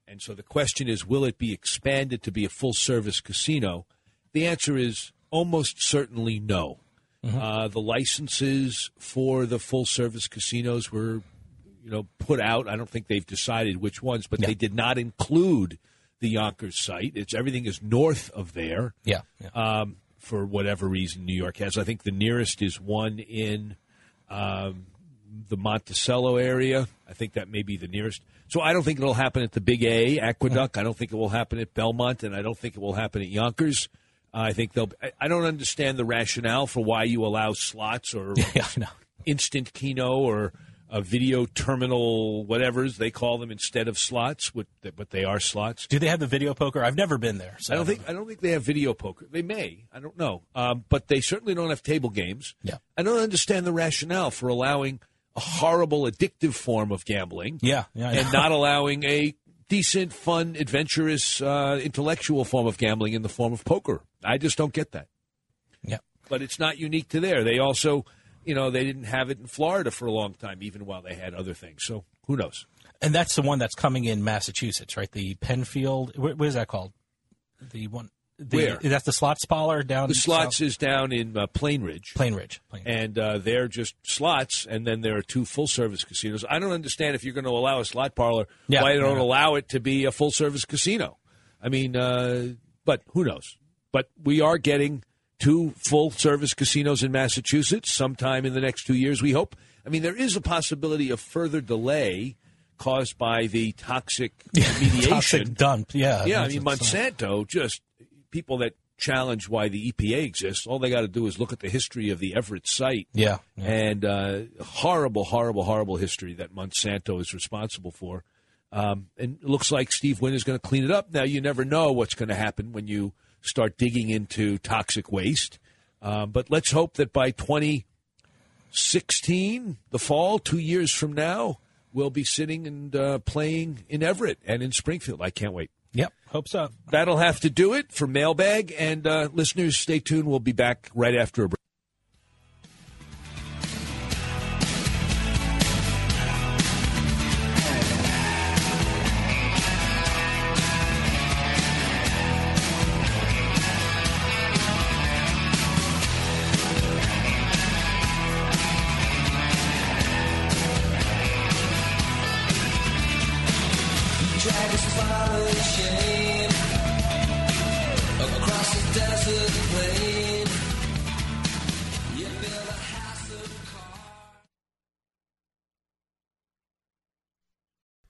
And so the question is will it be expanded to be a full service casino? The answer is almost certainly no. Mm-hmm. Uh, the licenses for the full service casinos were, you know, put out. I don't think they've decided which ones, but they did not include the Yonkers site. It's everything is north of there. Yeah, Um, for whatever reason, New York has. I think the nearest is one in um, the Monticello area. I think that may be the nearest. So I don't think it'll happen at the Big A Aqueduct. I don't think it will happen at Belmont, and I don't think it will happen at Yonkers. I think they'll. I, don't understand the rationale for why you allow slots or instant keno or a video terminal, whatever's they call them instead of slots, but they are slots. Do they have the video poker? I've never been there. So I don't think I don't think they have video poker. They may. I don't know. Um, but they certainly don't have table games. Yeah. I don't understand the rationale for allowing a horrible, addictive form of gambling. Yeah, yeah, I and not allowing a decent, fun, adventurous, uh, intellectual form of gambling in the form of poker. I just don't get that. Yeah. But it's not unique to there. They also, you know, they didn't have it in Florida for a long time, even while they had other things. So who knows? And that's the one that's coming in Massachusetts, right? The Penfield. What, what is that called? The one. The, Where? Is that the slots parlor down? The slots south? is down in uh, Plain Ridge. Plain Ridge. And uh, they're just slots, and then there are two full service casinos. I don't understand if you're going to allow a slot parlor, Yeah, why you don't yeah. allow it to be a full service casino. I mean, uh, but who knows? But we are getting two full service casinos in Massachusetts sometime in the next two years, we hope. I mean, there is a possibility of further delay caused by the toxic remediation. Toxic dump. Yeah. Yeah, I mean, Monsanto just people that challenge why the EPA exists. All they got to do is look at the history of the Everett site. Yeah. And uh, horrible, horrible, horrible history that Monsanto is responsible for. Um, and it looks like Steve Wynn is going to clean it up. Now, you never know what's going to happen when you start digging into toxic waste. Um, but let's hope that by 2016, the fall, two years from now, we'll be sitting and uh, playing in Everett and in Springfield. I can't wait. Yep, hope so. That'll have to do it for mailbag. And uh, listeners, stay tuned. We'll be back right after a break.